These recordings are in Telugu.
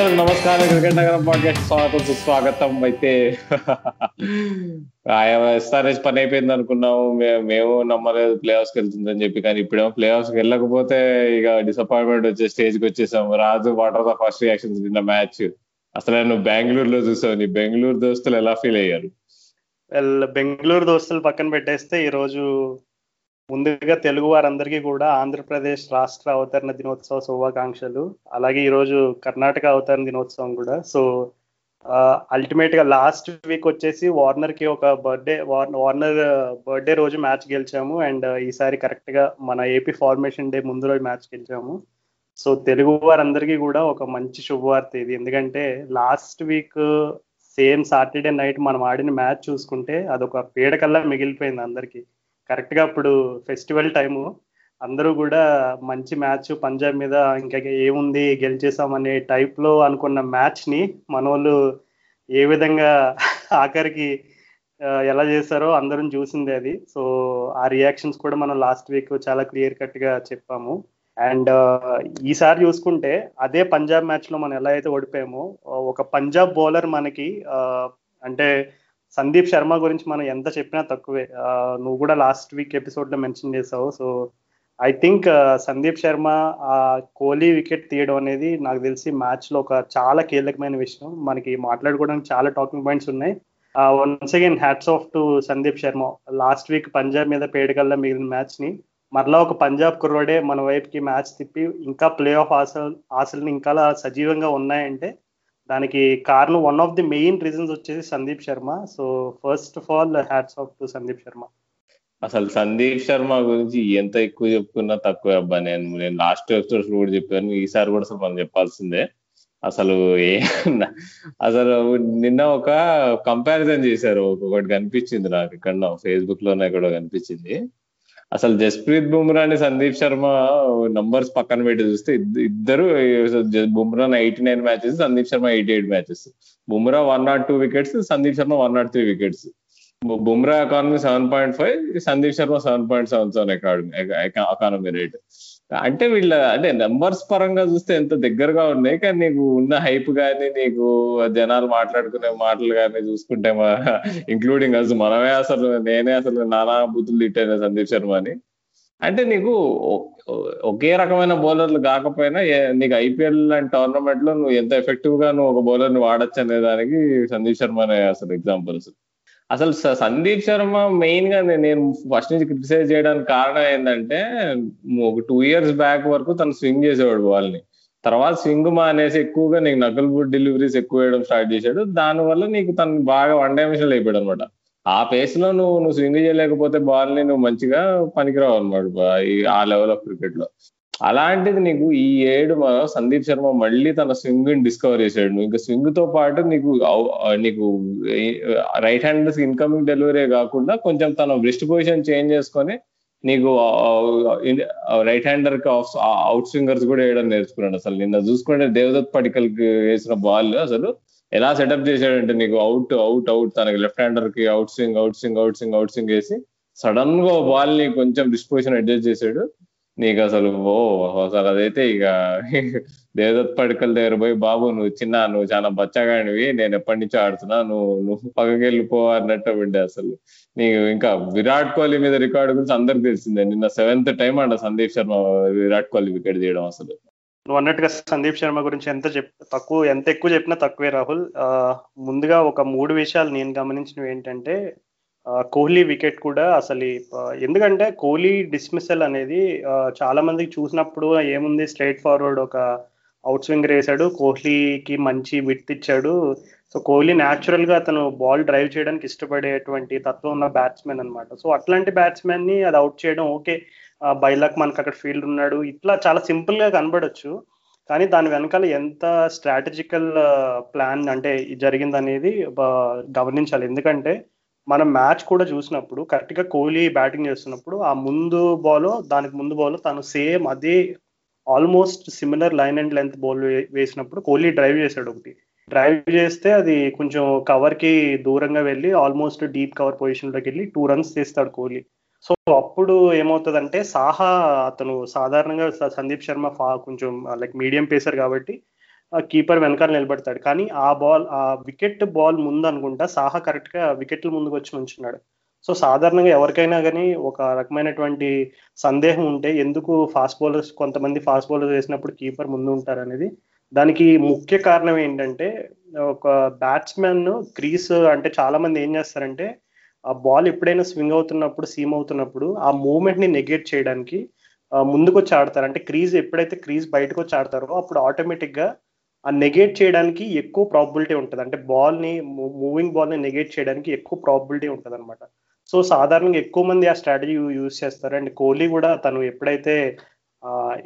శ్రోతలకు నమస్కారం. క్రికెట్ నగరం పాడ్కాస్ట్ స్వాగతం సుస్వాగతం. అయితే ఎస్ఆర్ఎస్ పని అయిపోయింది అనుకున్నాము. మేము నమ్మలేదు ప్లే ఆఫ్స్ వెళ్తుందని చెప్పి. కానీ ఇప్పుడేమో ప్లే ఆఫ్స్ వెళ్ళకపోతే ఇక డిసప్పాయింట్మెంట్ వచ్చే స్టేజ్కి వచ్చేసాము Raju what are the first reactions నిన్న మ్యాచ్ అసలు నువ్వు బెంగళూరులో చూసావు. నీ బెంగళూరు దోస్తులు ఎలా ఫీల్ అయ్యారు? బెంగళూరు దోస్తులు పక్కన పెట్టేస్తే ఈ రోజు ముందుగా తెలుగు వారందరికీ కూడా ఆంధ్రప్రదేశ్ రాష్ట్ర అవతరణ దినోత్సవ శుభాకాంక్షలు. అలాగే ఈరోజు కర్ణాటక అవతరణ దినోత్సవం కూడా. సో అల్టిమేట్గా లాస్ట్ వీక్ వచ్చేసి వార్నర్కి ఒక బర్త్డే వార్నర్ బర్త్డే రోజు మ్యాచ్ గెలిచాము. అండ్ ఈసారి కరెక్ట్గా మన ఏపీ ఫార్మేషన్ డే ముందు రోజు మ్యాచ్ గెలిచాము. సో తెలుగు వారందరికీ కూడా ఒక మంచి శుభవార్త ఇది. ఎందుకంటే last week same Saturday night మనం ఆడిన మ్యాచ్ చూసుకుంటే అదొక పీడకల్లా మిగిలిపోయింది అందరికీ. కరెక్ట్గా అప్పుడు ఫెస్టివల్ టైము అందరూ కూడా మంచి మ్యాచ్ పంజాబ్ మీద ఇంకా ఏముంది గెలిచేసామనే టైప్లో అనుకున్న మ్యాచ్ని మనోళ్ళు ఏ విధంగా ఆఖరికి ఎలా చేశారో అందరం చూసిందే అది. సో ఆ రియాక్షన్స్ కూడా మనం లాస్ట్ వీక్ చాలా క్లియర్ కట్గా చెప్పాము. అండ్ ఈసారి చూసుకుంటే అదే పంజాబ్ మ్యాచ్లో మనం ఎలా అయితే ఓడిపోయామో ఒక పంజాబ్ బౌలర్ మనకి అంటే సందీప్ శర్మ గురించి మనం ఎంత చెప్పినా తక్కువే. నువ్వు కూడా లాస్ట్ వీక్ ఎపిసోడ్లో మెన్షన్ చేసావు. So I think Sandeep Sharma ఆ కోహ్లీ వికెట్ తీయడం అనేది నాకు తెలిసి మ్యాచ్లో ఒక చాలా కీలకమైన విషయం. మనకి మాట్లాడుకోవడానికి చాలా టాకింగ్ పాయింట్స్ ఉన్నాయి. Once again hats off to Sandeep Sharma. Last week Punjab మీద పేడకల్లా మిగిలిన మ్యాచ్ని మరలా ఒక పంజాబ్ కుర్రోడే మన వైపుకి మ్యాచ్ తిప్పి ఇంకా ప్లే ఆఫ్ ఆశలు ఆశలు ఇంకా అలా సజీవంగా ఉన్నాయంటే దానికి కారణం one of the main reasons వచ్చేసి Sandeep Sharma. So first of all hats off to Sandeep Sharma. అసలు సందీప్ శర్మ గురించి ఎంత ఎక్కువ చెప్పుకున్నా తక్కువ అబ్బా. నేను నేను లాస్ట్ ఎపిసోడ్స్ కూడా చెప్పాను. ఈసారి కూడా అసలు మనం చెప్పాల్సిందే. అసలు ఏ అసలు నిన్న ఒక కంపారిజన్ చేశారు. ఒకటి కనిపించింది నాకు. ఇక్కడ ఫేస్బుక్లోనే కూడా కనిపించింది. అసలు జస్ప్రీత్ బుమ్రా అని సందీప్ శర్మ నంబర్స్ పక్కన పెట్టి చూస్తే ఇద్దరు Bumrah eighty nine matches Sandeep Sharma eighty eight matches Bumrah one nought two wickets Sandeep Sharma one nought three wickets Bumrah economy seven point five Sandeep Sharma seven point seven seven academy economy rate అంటే వీళ్ళ అంటే నెంబర్స్ పరంగా చూస్తే ఎంత దగ్గరగా ఉన్నాయి కానీ నీకు ఉన్న హైప్ కానీ నీకు జనాలు మాట్లాడుకునే మాటలు కానీ చూసుకుంటే ఇంక్లూడింగ్ అసలు మనమే అసలు నేనే అసలు నానా బుద్ధులు తిట్టాను సందీప్ శర్మ అని. అంటే నీకు ఒకే రకమైన బౌలర్లు కాకపోయినా నీకు ఐపీఎల్ లాంటి టోర్నమెంట్లో నువ్వు ఎంత ఎఫెక్టివ్గా నువ్వు ఒక బౌలర్ని వాడచ్చు అనే దానికి సందీప్ శర్మనే అసలు ఎగ్జాంపుల్స్ అసలు సందీప్ శర్మ మెయిన్గా నేను ఫస్ట్ నుంచి క్రిటిసైజ్ చేయడానికి కారణం ఏంటంటే ఒక టూ ఇయర్స్ బ్యాక్ వరకు తను స్వింగ్ చేసేవాడు బాల్ని. తర్వాత స్వింగ్ మానేసి ఎక్కువగా నీకు నకల్ బుడ్ డెలివరీస్ ఎక్కువ వేయడం స్టార్ట్ చేశాడు. దాని వల్ల నీకు తను బాగా వన్ డైమెన్షన్ అయిపోయాడు అనమాట ఆ పేస్లో నువ్వు నువ్వు స్వింగ్ చేయలేకపోతే బాల్ని నువ్వు మంచిగా పనికిరావు అనమాట ఆ లెవెల్ ఆఫ్ క్రికెట్లో. అలాంటిది నీకు ఈ ఏడు సందీప్ శర్మ మళ్ళీ తన స్వింగ్ డిస్కవర్ చేశాడు. నువ్వు ఇంకా స్వింగ్తో పాటు నీకు నీకు రైట్ హ్యాండ్ ఇన్కమింగ్ డెలివరీ కాకుండా కొంచెం తన బ్రిస్ట్ పొజిషన్ చేంజ్ చేసుకొని నీకు రైట్ హ్యాండర్కి అవుట్ స్వింగర్స్ కూడా వేయడం నేర్చుకున్నాడు అసలు. నిన్న చూసుకుంటే దేవదత్ పడికల్కి వేసిన బాల్ అసలు ఎలా సెటప్ చేశాడంటే నీకు అవుట్ అవుట్ అవుట్ తనకి left హ్యాండర్కి out swing out swing out swing out swing వేసి సడన్గా బాల్ని కొంచెం డిస్పోజిషన్ అడ్జస్ట్ చేశాడు. నీకు అసలు ఓ అసలు అదైతే ఇక దేవదత్ దగ్గర పోయి బాబు నువ్వు చిన్న నువ్వు చాలా బచ్చగానివి నేను ఎప్పటి నుంచో ఆడుతున్నా నువ్వు నువ్వు పక్కకి వెళ్ళిపో అన్నట్టు ఉండే అసలు. నీకు ఇంకా విరాట్ కోహ్లీ మీద రికార్డు గురించి అందరికి తెలిసిందే. నిన్న సెవెంత్ టైం అంట సందీప్ శర్మ విరాట్ కోహ్లీ వికెట్ తీయడం అసలు. నువ్వు అన్నట్టుగా సందీప్ శర్మ గురించి ఎంత చెప్ తక్కువ ఎంత ఎక్కువ చెప్పినా తక్కువే రాహుల్. ఆ, ముందుగా ఒక మూడు విషయాలు నేను గమనించినవి ఏంటంటే కోహ్లీ వికెట్ కూడా అసలు ఈ, ఎందుకంటే కోహ్లీ డిస్మిసల్ అనేది చాలా మందికి చూసినప్పుడు ఏముంది స్ట్రైట్ ఫార్వర్డ్ ఒక అవుట్ స్వింగ్ వేశాడు కోహ్లీకి మంచి విత్ ఇచ్చాడు. సో కోహ్లీ న్యాచురల్గా అతను బాల్ డ్రైవ్ చేయడానికి ఇష్టపడేటువంటి తత్వం ఉన్న బ్యాట్స్మెన్ అన్నమాట. సో అట్లాంటి బ్యాట్స్మెన్ని అది అవుట్ చేయడం ఓకే బైలాక్ మనకు అక్కడ ఫీల్డ్ ఉన్నాడు. ఇట్లా చాలా సింపుల్గా కనబడొచ్చు. కానీ దాని వెనకాల ఎంత స్ట్రాటజికల్ ప్లాన్ అంటే జరిగింది అనేది గమనించాలి. ఎందుకంటే మనం మ్యాచ్ కూడా చూసినప్పుడు కరెక్ట్గా కోహ్లీ బ్యాటింగ్ చేస్తున్నప్పుడు ఆ ముందు బాల్ దానికి ముందు బాల్ తను సేమ్ అదే almost similar line and length ball వేసినప్పుడు కోహ్లీ డ్రైవ్ చేశాడు ఒకటి. డ్రైవ్ చేస్తే అది కొంచెం కవర్కి దూరంగా వెళ్ళి ఆల్మోస్ట్ డీప్ కవర్ పొజిషన్లోకి వెళ్ళి టూ రన్స్ తీస్తాడు కోహ్లీ. సో అప్పుడు ఏమవుతుందంటే సాహా అతను సాధారణంగా సందీప్ శర్మ ఫా కొంచెం లైక్ మీడియం పేసర్ కాబట్టి కీపర్ వెనకాల నిలబడతాడు. కానీ ఆ బాల్ ఆ వికెట్ బాల్ ముందు అనుకుంటా సాహా కరెక్ట్గా వికెట్ల ముందుకు వచ్చి ఉంచున్నాడు సో సాధారణంగా ఎవరికైనా కానీ ఒక రకమైనటువంటి సందేహం ఉంటే ఎందుకు ఫాస్ట్ బౌలర్స్ కొంతమంది ఫాస్ట్ బౌలర్స్ వేసినప్పుడు కీపర్ ముందు ఉంటారు అనేది. దానికి ముఖ్య కారణం ఏంటంటే ఒక బ్యాట్స్మెన్ క్రీస్ అంటే చాలా మంది ఏం చేస్తారంటే ఆ బాల్ ఎప్పుడైనా స్వింగ్ అవుతున్నప్పుడు సీమ్ అవుతున్నప్పుడు ఆ మూమెంట్ని నెగేట్ చేయడానికి ముందుకు వచ్చి ఆడతారు. అంటే క్రీజ్ ఎప్పుడైతే క్రీజ్ బయటకు వచ్చి ఆడతారో అప్పుడు ఆటోమేటిక్గా ఆ నెగేట్ చేయడానికి ఎక్కువ ప్రాబిలిటీ ఉంటుంది. అంటే బాల్ని మూవింగ్ బాల్ని నెగేట్ చేయడానికి ఎక్కువ ప్రాబిలిటీ ఉంటుంది అనమాట సో సాధారణంగా ఎక్కువ మంది ఆ స్ట్రాటజీ యూజ్ చేస్తారు. అండ్ కోహ్లీ కూడా తను ఎప్పుడైతే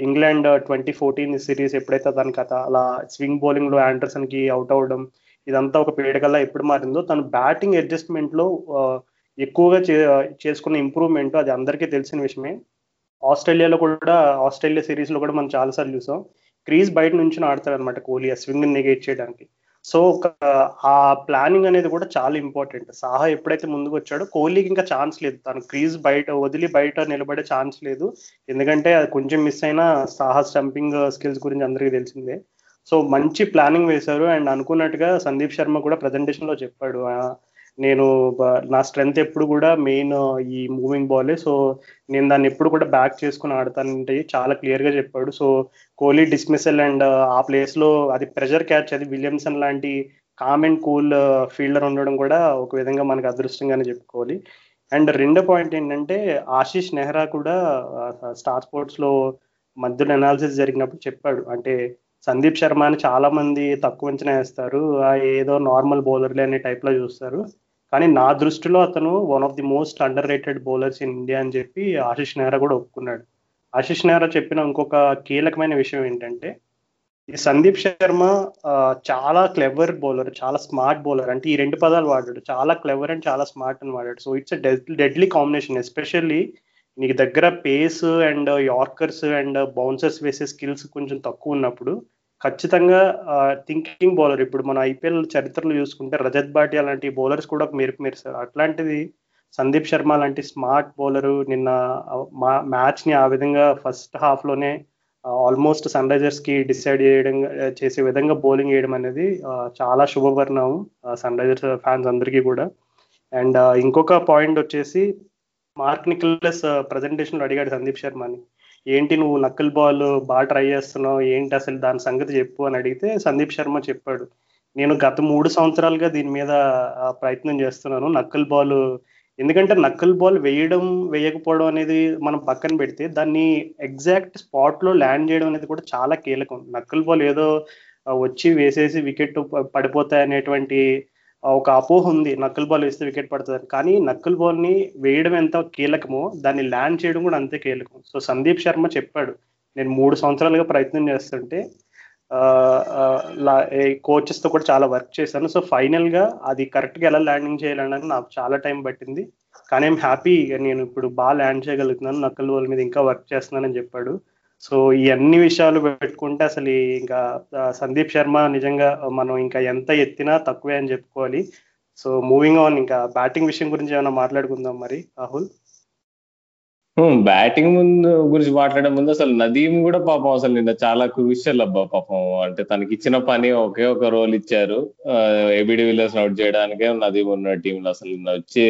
ఇంగ్లాండ్ ట్వంటీ ఫోర్టీన్ సిరీస్ ఎప్పుడైతే తనకి అలా స్వింగ్ బౌలింగ్లో ఆండర్సన్కి అవుట్ అవ్వడం ఇదంతా ఒక పీడకల్లా ఎప్పుడు మారిందో తను బ్యాటింగ్ అడ్జస్ట్మెంట్లో ఎక్కువగా చేసుకున్న ఇంప్రూవ్మెంట్ అది అందరికీ తెలిసిన విషయమే. ఆస్ట్రేలియాలో కూడా ఆస్ట్రేలియా సిరీస్లో కూడా మనం చాలాసార్లు చూసాం. క్రీజ్ బయట నుంచి ఆడతాడు అనమాట కోహ్లీ ఆ స్వింగ్ నెగేట్ చేయడానికి. సో ఒక ఆ ప్లానింగ్ అనేది కూడా చాలా ఇంపార్టెంట్ సాహా ఎప్పుడైతే ముందుకు వచ్చాడో కోహ్లీకి ఇంకా ఛాన్స్ లేదు. తను క్రీజ్ బయట వదిలి బయట నిలబడే ఛాన్స్ లేదు. ఎందుకంటే అది కొంచెం మిస్ అయినా సాహా స్టంపింగ్ స్కిల్స్ గురించి అందరికీ తెలిసిందే. సో మంచి ప్లానింగ్ వేశారు. అండ్ అనుకున్నట్టుగా సందీప్ శర్మ కూడా ప్రజెంటేషన్లో చెప్పాడు. నేను నా స్ట్రెంగ్త్ ఎప్పుడు కూడా మెయిన్ ఈ మూవింగ్ బాలే. సో నేను దాన్ని ఎప్పుడు కూడా బ్యాక్ చేసుకుని ఆడతానంటే చాలా క్లియర్గా చెప్పాడు. సో కోహ్లీ డిస్మిసల్ అండ్ ఆ ప్లేస్లో అది ప్రెషర్ క్యాచ్ అది విలియమ్సన్ లాంటి కామ్ అండ్ కూల్ ఫీల్డర్ ఉండడం కూడా ఒక విధంగా మనకు అదృష్టంగానే చెప్పుకోవాలి. అండ్ రెండో పాయింట్ ఏంటంటే ఆశీష్ నెహ్రా కూడా స్టార్ స్పోర్ట్స్లో మధ్యలో అనాలిసిస్ జరిగినప్పుడు చెప్పాడు. అంటే సందీప్ శర్మ అని చాలా మంది తక్కువ అంచనా వేస్తారు. ఏదో నార్మల్ బౌలర్లే అనే టైప్లో చూస్తారు. కానీ నా దృష్టిలో అతను one of the most underrated bowlers in India అని చెప్పి ఆశిష్ నెహ్రా కూడా ఒప్పుకున్నాడు. ఆశిష్ నెహ్రా చెప్పిన ఇంకొక కీలకమైన విషయం ఏంటంటే ఈ సందీప్ శర్మ చాలా క్లెవర్ బౌలర్ చాలా స్మార్ట్ బౌలర్ అంటే ఈ రెండు పదాలు వాడాడు. చాలా క్లెవర్ అండ్ చాలా స్మార్ట్ అని వాడాడు. So it's deadly combination especially నీకు దగ్గర pace and yorkers and bouncers వేసే స్కిల్స్ కొంచెం తక్కువ ఉన్నప్పుడు ఖచ్చితంగా థింకింగ్ బౌలర్ ఇప్పుడు మన ఐపీఎల్ చరిత్రలో చూసుకుంటే రజత్ భాటియా లాంటి బౌలర్స్ కూడా మెరుపు మెరిసారు అట్లాంటిది సందీప్ శర్మ లాంటి స్మార్ట్ బౌలరు నిన్న మ్యాచ్ని ఆ విధంగా ఫస్ట్ హాఫ్లోనే ఆల్మోస్ట్ సన్ రైజర్స్కి డిసైడ్ చేయడం చేసే విధంగా బౌలింగ్ వేయడం అనేది చాలా శుభపరిణామం సన్ రైజర్స్ ఫ్యాన్స్ అందరికీ కూడా. అండ్ ఇంకొక పాయింట్ వచ్చేసి మార్క్ నికలస్ ప్రజెంటేషన్ అడిగాడు సందీప్ శర్మని. ఏంటి నువ్వు నక్కల్ బాల్ బాగా ట్రై చేస్తున్నావు? ఏంటి అసలు దాని సంగతి చెప్పు అని అడిగితే సందీప్ శర్మ చెప్పాడు. నేను గత మూడు సంవత్సరాలుగా దీని మీద ప్రయత్నం చేస్తున్నాను నక్కల్ బాల్ ఎందుకంటే నక్కల్ బాల్ వేయడం వేయకపోవడం అనేది మనం పక్కన పెడితే దాన్ని ఎగ్జాక్ట్ స్పాట్లో ల్యాండ్ చేయడం అనేది కూడా చాలా కీలకం. నక్కల్ బాల్ ఏదో వచ్చి వేసేసి వికెట్ పడిపోతాయి అనేటువంటి ఒక అపోహ ఉంది నక్కల్ బాల్ వేస్తే వికెట్ పడుతుంది కానీ నక్కల్ బాల్ని వేయడం ఎంత కీలకమో దాన్ని ల్యాండ్ చేయడం కూడా అంతే కీలకం. సో సందీప్ శర్మ చెప్పాడు నేను మూడు సంవత్సరాలుగా ప్రయత్నం చేస్తుంటే కోచెస్తో కూడా చాలా వర్క్ చేశాను. సో ఫైనల్గా అది కరెక్ట్గా ఎలా ల్యాండింగ్ చేయాలన్నది నాకు చాలా టైం పట్టింది. కానీ ఏం హ్యాపీ నేను ఇప్పుడు బాగా ల్యాండ్ చేయగలుగుతున్నాను నక్కల్ బాల్ మీద ఇంకా వర్క్ చేస్తున్నానని చెప్పాడు. సో ఈ అన్ని విషయాలు పెట్టుకుంటే అసలు ఇంకా సందీప్ శర్మ నిజంగా మనం ఇంకా ఎంత ఎత్తినా తక్కువే అని చెప్పుకోవాలి. సో మూవింగ్ ఆన్ ఇంకా బ్యాటింగ్ విషయం గురించి ఏమైనా మాట్లాడుకుందాం మరి రాహుల్? బ్యాటింగ్ ముందు గురించి మాట్లాడే ముందు అసలు నదీం కూడా పాపం అసలు నిన్న చాలా క్రూషియల్ అబ్బా పాపం. అంటే తనకి ఇచ్చిన పని ఒకే ఒక రోల్ ఇచ్చారు. ఏబిడి విల్లర్స్ అవుట్ చేయడానికే నదీం ఉన్న టీంలో అసలు వచ్చి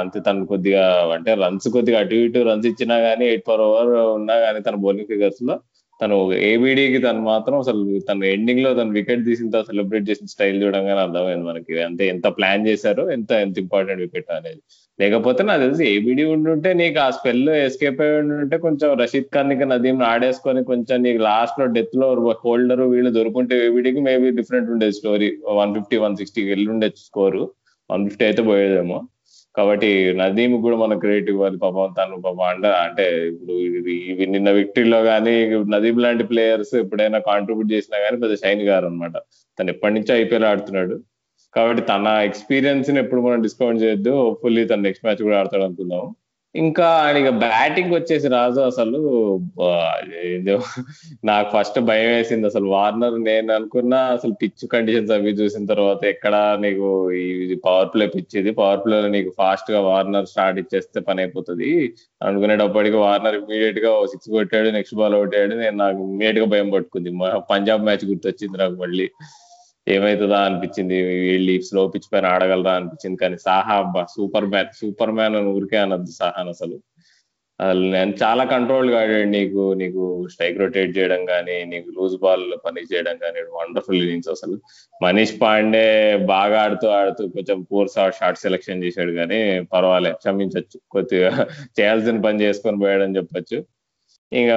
అంతే తను కొద్దిగా అంటే రన్స్ కొద్దిగా అటు ఇటు రన్స్ ఇచ్చినా గానీ ఎయిట్ పర్ ఓవర్ ఉన్నా గానీ తన బౌలింగ్ ఫిగర్స్లో తను ఏబిడికి తను మాత్రం అసలు తన ఎండింగ్లో తను వికెట్ తీసిన సెలబ్రేట్ చేసిన స్టైల్ చూడంగానే అర్థమైంది మనకి. అంటే ఎంత ప్లాన్ చేశారో ఎంత ఎంత ఇంపార్టెంట్ వికెట్ అనేది. లేకపోతే నాకు తెలిసి ఏబిడి ఉండుంటే నీకు ఆ స్పెల్ ఎస్కేప్ అయి ఉండుంటే కొంచెం రషీద్ ఖాన్కి నదీం ఆడేసుకొని కొంచెం నీకు లాస్ట్లో డెత్లో హోల్డర్ వీళ్ళు దొరుకుంటే ఏబిడికి మేబీ డిఫరెంట్ ఉండేది స్టోరీ వన్ ఫిఫ్టీ వన్ సిక్స్టీకి వెళ్ళి ఉండేది స్కోరు వన్ ఫిఫ్టీ అయితే పోయేదేమో. కాబట్టి నదీమ్ కూడా మనం క్రెడిట్ ఇవ్వాలి పాపం. తను పాపం అంట అంటే ఇప్పుడు నిన్న విక్టరీలో కానీ నదీమ్ లాంటి ప్లేయర్స్ ఎప్పుడైనా కాంట్రిబ్యూట్ చేసినా కానీ పెద్ద షైన్ గారు అనమాట తను ఎప్పటి నుంచో ఐపీఎల్ ఆడుతున్నాడు. కాబట్టి తన ఎక్స్పీరియన్స్ని ఎప్పుడు మనం డిస్కౌంట్ చేయొద్దు. ఫుల్లీ తన నెక్స్ట్ మ్యాచ్ కూడా ఆడతాడు అనుకుందాం. ఇంకా ఆయన బ్యాటింగ్ వచ్చేసి రాజు అసలు ఏదో నాకు ఫస్ట్ భయం వేసింది. అసలు వార్నర్ నేను అనుకున్నా అసలు పిచ్ కండిషన్స్ అవి చూసిన తర్వాత ఎక్కడ నీకు ఇది పవర్ ప్లే పిచ్ ఇది. పవర్ ప్లే నీకు ఫాస్ట్గా వార్నర్ స్టార్ట్ ఇచ్చేస్తే పని అయిపోతుంది. అనుకునేటప్పటికి వార్నర్ ఇమీడియట్గా సిక్స్ కొట్టాడు నెక్స్ట్ బాల్ కొట్టాడు నేను నాకు ఇమీడియట్గా భయం పట్టుకుంది. పంజాబ్ మ్యాచ్ గుర్తొచ్చింది నాకు మళ్ళీ. ఏమైతుందా అనిపించింది? వీళ్ళు స్లో పిచ్ పైన ఆడగలరా అనిపించింది. కానీ సాహా అబ్బా సూపర్ మ్యాన్ సూపర్ మ్యాన్ అని ఊరికే అనద్దు సాహాన్ అసలు. నేను చాలా కంట్రోల్గా ఆడాడు. నీకు నీకు స్ట్రైక్ రొటేట్ చేయడం కానీ నీకు లూజ్ బాల్ పని చేయడం కానీ వండర్ఫుల్ ఇన్నింగ్స్ అసలు. మనీష్ పాండే బాగా ఆడుతూ ఆడుతూ కొంచెం పూర్ షార్ట్ సెలెక్షన్ చేశాడు కానీ పర్వాలే క్షమించవచ్చు కొద్దిగా చేయాల్సిన పని చేసుకొని పోయాడని చెప్పొచ్చు. ఇంకా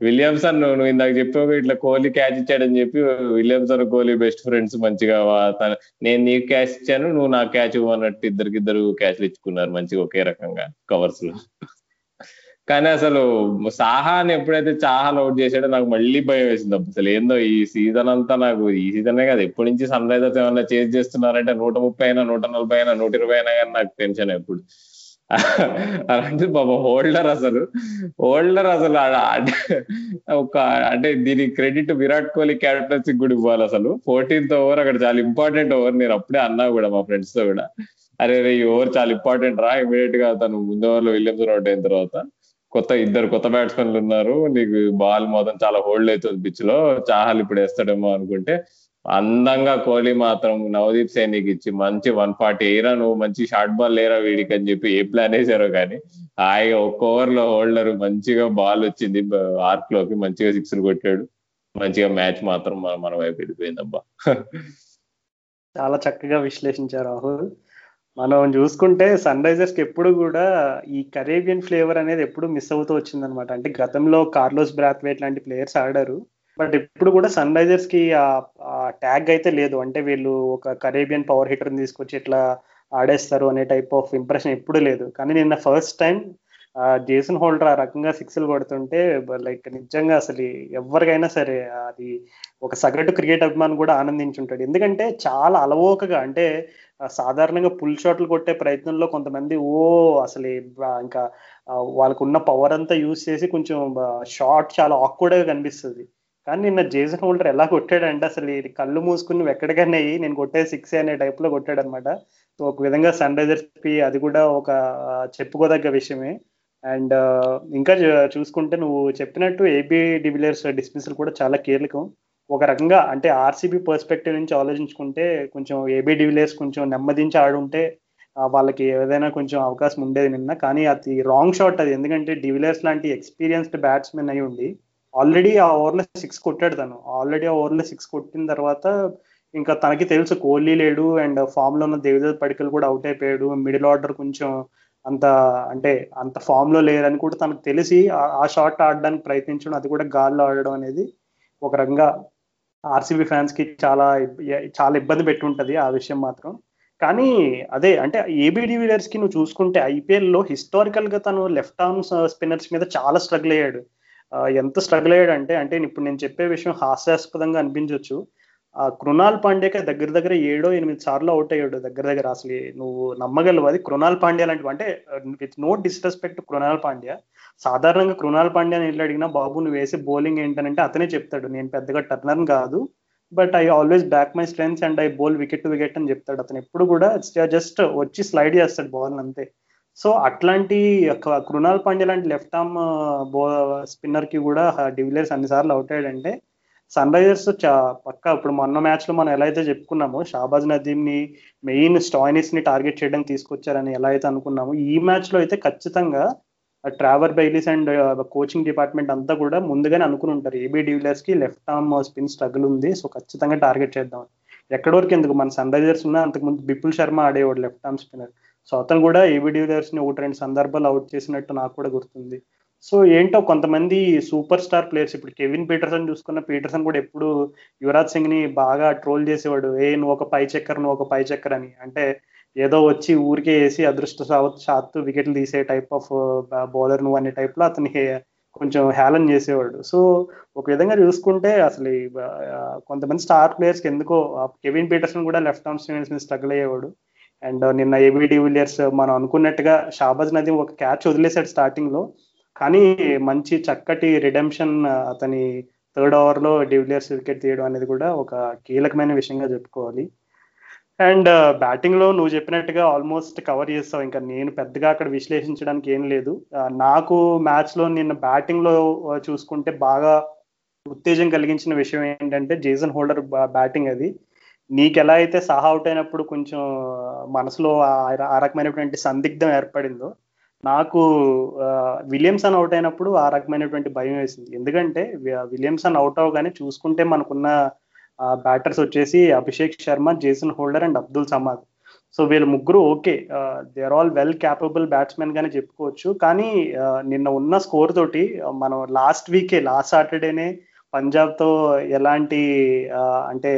విలియమ్సన్ నువ్వు ఇందాక చెప్పావు ఇట్లా కోహ్లీ క్యాచ్ ఇచ్చాడని చెప్పి విలియమ్సన్ కోహ్లీ బెస్ట్ ఫ్రెండ్స్ మంచిగా తన- నేను నీకు క్యాచ్ ఇచ్చాను నువ్వు నాకు క్యాచ్ ఇవ్వనట్టు ఇద్దరికిద్దరు క్యాచ్లు ఇచ్చుకున్నారు మంచిగా ఒకే రకంగా కవర్స్లో. కానీ అసలు సాహాని ఎప్పుడైతే చాహాన్ అవుట్ చేశాడో నాకు మళ్ళీ భయం వేసింది అసలు ఏందో ఈ సీజన్ అంతా నాకు ఈ సీజనే కాదు ఎప్పటి నుంచి సన్ రైజర్స్ ఏమన్నా చేస్తున్నారంటే నూట ముప్పై అయినా నూట నలభై అయినా నూట ఇరవై అయినా కానీ నాకు టెన్షన్ ఎప్పుడు అలాంటి బాబా హోల్డర్ అసలు. హోల్డర్ అసలు ఒక అంటే దీనికి క్రెడిట్ విరాట్ కోహ్లీ క్యాప్టెన్సీ కూడా ఇవ్వాలి అసలు. ఫోర్టీన్త్ ఓవర్ అక్కడ చాలా ఇంపార్టెంట్ ఓవర్. నేను అప్పుడే అన్నా కూడా మా ఫ్రెండ్స్తో కూడా. అరే రే ఈ ఓవర్ చాలా ఇంపార్టెంట్ రా ఇమీడియట్గా తను ముందు ఓవర్లో విలియమ్స్ అవుట్ అయిన తర్వాత. కొత్త ఇద్దరు కొత్త బ్యాట్స్మెన్లు ఉన్నారు. నీకు బాల్ మొత్తం చాలా హోల్డ్ అవుతుంది పిచ్లో. చాహల్ ఇప్పుడు వేస్తాడేమో అనుకుంటే అందంగా కోహ్లీ మాత్రం నవదీప్ సైనికి ఇచ్చి మంచి వన్ ఫార్టీ ఎయిరా నువ్వు మంచి షార్ట్ బాల్ లేరా వీడికి అని చెప్పి ఏ ప్లాన్ వేసారో కానీ ఆయన ఒక్క ఓవర్లో హోల్డర్ మంచిగా బాల్ వచ్చింది ఆర్క్లోకి మంచిగా సిక్స్ కొట్టాడు. మంచిగా మ్యాచ్ మాత్రం మన వైపు వెళ్ళిపోయిందబ్బా. చాలా చక్కగా విశ్లేషించారు రాహుల్. మనం చూసుకుంటే సన్ రైజర్స్కి ఎప్పుడు కూడా ఈ కరేబియన్ ఫ్లేవర్ అనేది ఎప్పుడు మిస్ అవుతూ వచ్చిందనమాట అంటే గతంలో కార్లోస్ బ్రాత్వేట్ లాంటి ప్లేయర్స్ ఆడారు. బట్ ఇప్పుడు కూడా సన్ రైజర్స్కి ట్యాగ్ అయితే లేదు. అంటే వీళ్ళు ఒక కరేబియన్ పవర్ హిటర్ తీసుకొచ్చి ఇట్లా ఆడేస్తారు అనే టైప్ ఆఫ్ ఇంప్రెషన్ ఎప్పుడు లేదు. కానీ నిన్న ఫస్ట్ టైం జేసన్ హోల్డర్ ఆ రకంగా సిక్స్లు కొడుతుంటే లైక్ నిజంగా అసలు ఎవరికైనా సరే అది ఒక సగటు క్రికెట్ అభిమాని కూడా ఆనందించుంటాడు. ఎందుకంటే చాలా అలవోకగా అంటే సాధారణంగా పుల్ షాట్లు కొట్టే ప్రయత్నంలో కొంతమంది ఓ అసలు ఇంకా వాళ్ళకున్న పవర్ అంతా యూజ్ చేసి కొంచెం షాట్ చాలా ఆక్వర్డ్గా కనిపిస్తుంది. కానీ నిన్న జేసన్ హోల్డర్ ఎలా కొట్టాడంటే అసలు ఇది కళ్ళు మూసుకుని నువ్వు ఎక్కడికైనా నేను కొట్టే సిక్స్ అనే టైప్లో కొట్టాడు అనమాట సో ఒక విధంగా సన్ రైజర్స్కి అది కూడా ఒక చెప్పుకోదగ్గ విషయమే. అండ్ ఇంకా చూసుకుంటే నువ్వు చెప్పినట్టు ఏబీ డివిలియర్స్ డిస్మిసల్ కూడా చాలా కీలకం. ఒక రకంగా అంటే ఆర్సీబీ పర్స్పెక్టివ్ నుంచి ఆలోచించుకుంటే కొంచెం ఏబీ డివిలియర్స్ కొంచెం నెమ్మదించి ఆడుంటే వాళ్ళకి ఏదైనా కొంచెం అవకాశం ఉండేది నిన్న. కానీ అది రాంగ్ షాట్ అది. ఎందుకంటే డివిలియర్స్ లాంటి ఎక్స్పీరియన్స్డ్ బ్యాట్స్మెన్ అయి ఉండి ఆల్రెడీ ఆ ఓవర్లో సిక్స్ కొట్టాడు తను. ఆల్రెడీ ఆ ఓవర్లో సిక్స్ కొట్టిన తర్వాత ఇంకా తనకి తెలుసు కోహ్లీ లేడు అండ్ ఫామ్లో ఉన్న దేవిదేవ్ పడికలు కూడా అవుట్ అయిపోయాడు. మిడిల్ ఆర్డర్ కొంచెం అంత అంటే అంత ఫామ్లో లేరని కూడా తనకు తెలిసి ఆ- షార్ట్ షాట్ ఆడడానికి ప్రయత్నించడం అది కూడా గాల్లో ఆడడం అనేది ఒక రకంగా ఆర్సీబీ ఫ్యాన్స్కి చాలా చాలా ఇబ్బంది పెట్టి ఉంటది ఆ విషయం మాత్రం. కానీ అదే అంటే ఏబీ డివిలియర్స్కి నువ్వు చూసుకుంటే ఐపీఎల్లో హిస్టారికల్గా తను లెఫ్ట్ ఆర్మ్ స్పిన్నర్స్ మీద చాలా స్ట్రగుల్ అయ్యాడు. ఎంత స్ట్రగుల్ అయ్యాడు అంటే అంటే ఇప్పుడు నేను చెప్పే విషయం హాస్యాస్పదంగా అనిపించవచ్చు ఆ కృణాల్ పాండ్యాకి దగ్గర దగ్గర ఏడో ఎనిమిది సార్లు అవుట్ అయ్యాడు దగ్గర దగ్గర. అసలు నువ్వు నమ్మగలవు? అది కృణాల్ పాండ్యా లాంటివి అంటే with no disrespect Krunal Pandya సాధారణంగా కృణాల్ పాండ్యాని ఇల్లు అడిగినా బాబు నువ్వు వేసే బౌలింగ్ ఏంటనంటే అతనే చెప్తాడు. నేను పెద్దగా టర్నర్ కాదు but I always back my strengths and I bowl wicket to wicket అని చెప్తాడు. అతను ఎప్పుడు కూడా జస్ట్ వచ్చి స్లైడ్ చేస్తాడు బాల్ అంతే. సో అట్లాంటి ఒక కృణాల్ పాండ్య లాంటి లెఫ్ట్ ఆర్మ్ బో స్పిన్నర్కి కూడా డివిలియర్స్ అన్నిసార్లు అవుట్ అయ్యాడంటే సన్ రైజర్స్ పక్క ఇప్పుడు మొన్న మ్యాచ్లో మనం ఎలా అయితే చెప్పుకున్నామో షాబాజ్ నదీమ్ని మెయిన్ స్టాయినిస్ని టార్గెట్ చేయడానికి తీసుకొచ్చారని ఎలా అయితే అనుకున్నామో ఈ మ్యాచ్లో అయితే ఖచ్చితంగా Trevor Bayliss and coaching department అంతా కూడా ముందుగానే అనుకుని ఉంటారు. ఏబీ డివిలియర్స్కి లెఫ్ట్ ఆర్మ్ స్పిన్ స్ట్రగుల్ ఉంది. సో ఖచ్చితంగా టార్గెట్ చేద్దాం ఎక్కడి వరకు ఎందుకు మన సన్ రైజర్స్ ఉన్న అంతకుముందు బిపుల్ శర్మ ఆడేవాడు లెఫ్ట్ ఆర్మ్ స్పిన్నర్ సో అతను కూడా ఏబీ డివిలియర్స్ని ఒకటి రెండు సందర్భాలు అవుట్ చేసినట్టు నాకు కూడా గుర్తుంది. సో ఏంటో కొంతమంది సూపర్ స్టార్ ప్లేయర్స్ ఇప్పుడు కెవిన్ పీటర్సన్ చూసుకున్న పీటర్సన్ కూడా ఎప్పుడు యువరాజ్ సింగ్ని బాగా ట్రోల్ చేసేవాడు. ఏ నువ్వు ఒక పై చక్కర్ నువ్వు ఒక పై చక్కర్ అని. అంటే ఏదో వచ్చి ఊరికే వేసి అదృష్ట శాత్తు వికెట్లు తీసే టైప్ ఆఫ్ బౌలర్ నువ్వు అనే టైప్లో అతని హే- కొంచెం హేళన్ చేసేవాడు. సో ఒక విధంగా చూసుకుంటే అసలు ఈ, కొంతమంది స్టార్ ప్లేయర్స్కి ఎందుకో ఆ కెవిన్ పీటర్సన్ కూడా లెఫ్ట్ ఆర్మ్ స్పిన్నర్స్ మీద స్ట్రగుల్ అయ్యేవాడు. అండ్ uh, నిన్న ఏబీ డివిలియర్స్ uh, మనం అనుకున్నట్టుగా షాబాజ్ నదీం ఒక క్యాచ్ వదిలేశాడు స్టార్టింగ్లో. కానీ మంచి చక్కటి రిడెంప్షన్ uh, అతని థర్డ్ ఓవర్లో డివిలియర్స్ వికెట్ తీయడం అనేది కూడా ఒక కీలకమైన విషయంగా చెప్పుకోవాలి. అండ్ బ్యాటింగ్లో నువ్వు చెప్పినట్టుగా ఆల్మోస్ట్ కవర్ చేస్తావు. ఇంకా నేను పెద్దగా అక్కడ విశ్లేషించడానికి ఏం లేదు. నాకు మ్యాచ్లో నిన్న బ్యాటింగ్లో చూసుకుంటే బాగా ఉత్తేజం కలిగించిన విషయం ఏంటంటే జేసన్ హోల్డర్ బ్యాటింగ్ అది. నీకు ఎలా అయితే సహా అవుట్ అయినప్పుడు కొంచెం మనసులో ఆ రకమైనటువంటి సందిగ్ధం ఏర్పడిందో నాకు విలియమ్సన్ అవుట్ అయినప్పుడు ఆ రకమైనటువంటి భయం వేసింది. ఎందుకంటే విలియమ్సన్ అవుట్ అవగానే చూసుకుంటే మనకున్న బ్యాటర్స్ వచ్చేసి Abhishek Sharma Jason Holder and Abdul Samad. So వీళ్ళు ముగ్గురు okay. They are all well capable batsmen గానే చెప్పుకోవచ్చు. కానీ నిన్న ఉన్న స్కోర్ తోటి మనం లాస్ట్ వీకే లాస్ట్ సాటర్డేనే పంజాబ్తో ఎలాంటి అంటే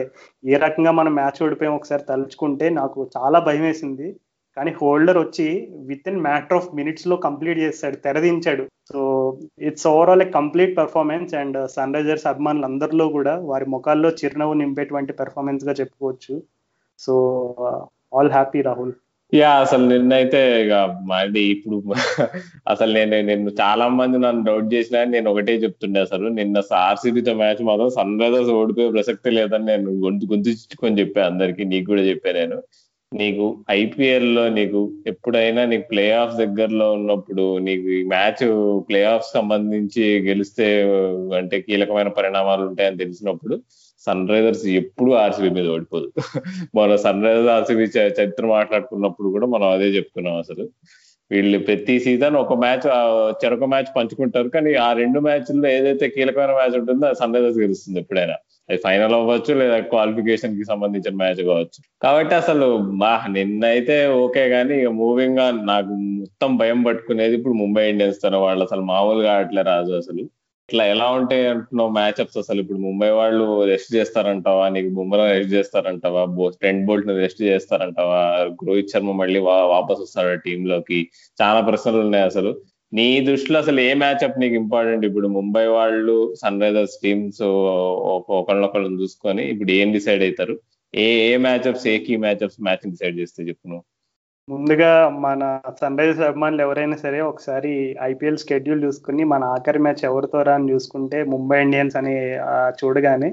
ఏ రకంగా మనం మ్యాచ్ ఓడిపోయాం ఒకసారి తలుచుకుంటే నాకు చాలా భయం వేసింది కానీ హోల్డర్ వచ్చి విత్ ఇన్ మ్యాటర్ ఆఫ్ మినిట్స్లో కంప్లీట్ చేస్తాడు తెరదించాడు. So it's overall a complete performance and Sunrisers అభిమానులు అందరిలో కూడా వారి ముఖాల్లో చిరునవ్వు నింపేటువంటి పెర్ఫార్మెన్స్గా చెప్పుకోవచ్చు. So all happy Rahul. Yeah అసలు నిన్నైతే ఇక మళ్ళీ ఇప్పుడు అసలు నేను నిన్ను చాలా మంది నన్ను డౌట్ చేసిన నేను ఒకటే చెప్తుండే అసలు. నిన్న ఆర్సీబీతో మ్యాచ్ మాత్రం సన్ రైజర్స్ ఓడిపోయే ప్రసక్తి లేదని నేను గొంతు గొంతుకొని చెప్పాను అందరికి. నీకు కూడా చెప్పా నేను. నీకు ఐపీఎల్లో నీకు ఎప్పుడైనా నీకు ప్లే ఆఫ్ దగ్గరలో ఉన్నప్పుడు నీకు ఈ మ్యాచ్ ప్లే ఆఫ్ సంబంధించి గెలిస్తే అంటే కీలకమైన పరిణామాలు ఉంటాయని తెలిసినప్పుడు సన్ రైజర్స్ ఎప్పుడు ఆర్సీబీ మీద ఓడిపోదు. మన సన్ రైజర్స్ ఆర్సీబీ చరిత్ర మాట్లాడుకున్నప్పుడు కూడా మనం అదే చెప్తున్నాం అసలు. వీళ్ళు ప్రతి సీజన్ ఒక మ్యాచ్ చెరొక మ్యాచ్ పంచుకుంటారు. కానీ ఆ రెండు మ్యాచ్ల్లో ఏదైతే కీలకమైన మ్యాచ్ ఉంటుందో అది సన్ రైజర్స్ గెలుస్తుంది ఎప్పుడైనా. అది ఫైనల్ అవ్వచ్చు లేదా క్వాలిఫికేషన్కి సంబంధించిన మ్యాచ్ కావచ్చు. కాబట్టి అసలు మా నిన్నైతే ఓకే కానీ ఇక మూవింగ్గా నాకు మొత్తం భయం పట్టుకునేది ఇప్పుడు ముంబై ఇండియన్స్ తన. వాళ్ళు అసలు మామూలుగా ఆడట్లే రాజు అసలు. ఇట్లా ఎలా ఉంటాయి అంటున్నావు మ్యాచ్అప్స్ అసలు? ఇప్పుడు ముంబై వాళ్ళు రెస్ట్ చేస్తారంటావా? నీకు బుమ్రా రెస్ట్ చేస్తారంటావా? స్టెంట్ బోల్ట్ని రెస్ట్ చేస్తారంటావా? రోహిత్ శర్మ మళ్ళీ వాపస్ వస్తాడు టీమ్లోకి చాలా ప్రశ్నలు ఉన్నాయి అసలు. నీ దృష్టిలో అసలు ఏ మ్యాచ్అప్ నీకు ఇంపార్టెంట్ ఇప్పుడు ముంబై వాళ్ళు సన్ రైజర్స్ టీమ్స్ ఒకళ్ళొకళ్ళని చూసుకొని ఇప్పుడు ఏం డిసైడ్ అవుతారు? ఏ ఏ మ్యాచ్అప్స్ ఏ కీ మ్యాచ్అప్స్ మ్యాచ్ డిసైడ్ చేస్తే చెప్పు నువ్వు. ముందుగా మన సన్ రైజర్స్ అభిమానులు ఎవరైనా సరే ఒకసారి ఐపీఎల్ షెడ్యూల్ చూసుకుని మన ఆఖరి మ్యాచ్ ఎవరితో రాని చూసుకుంటే ముంబై ఇండియన్స్ అని చూడగానే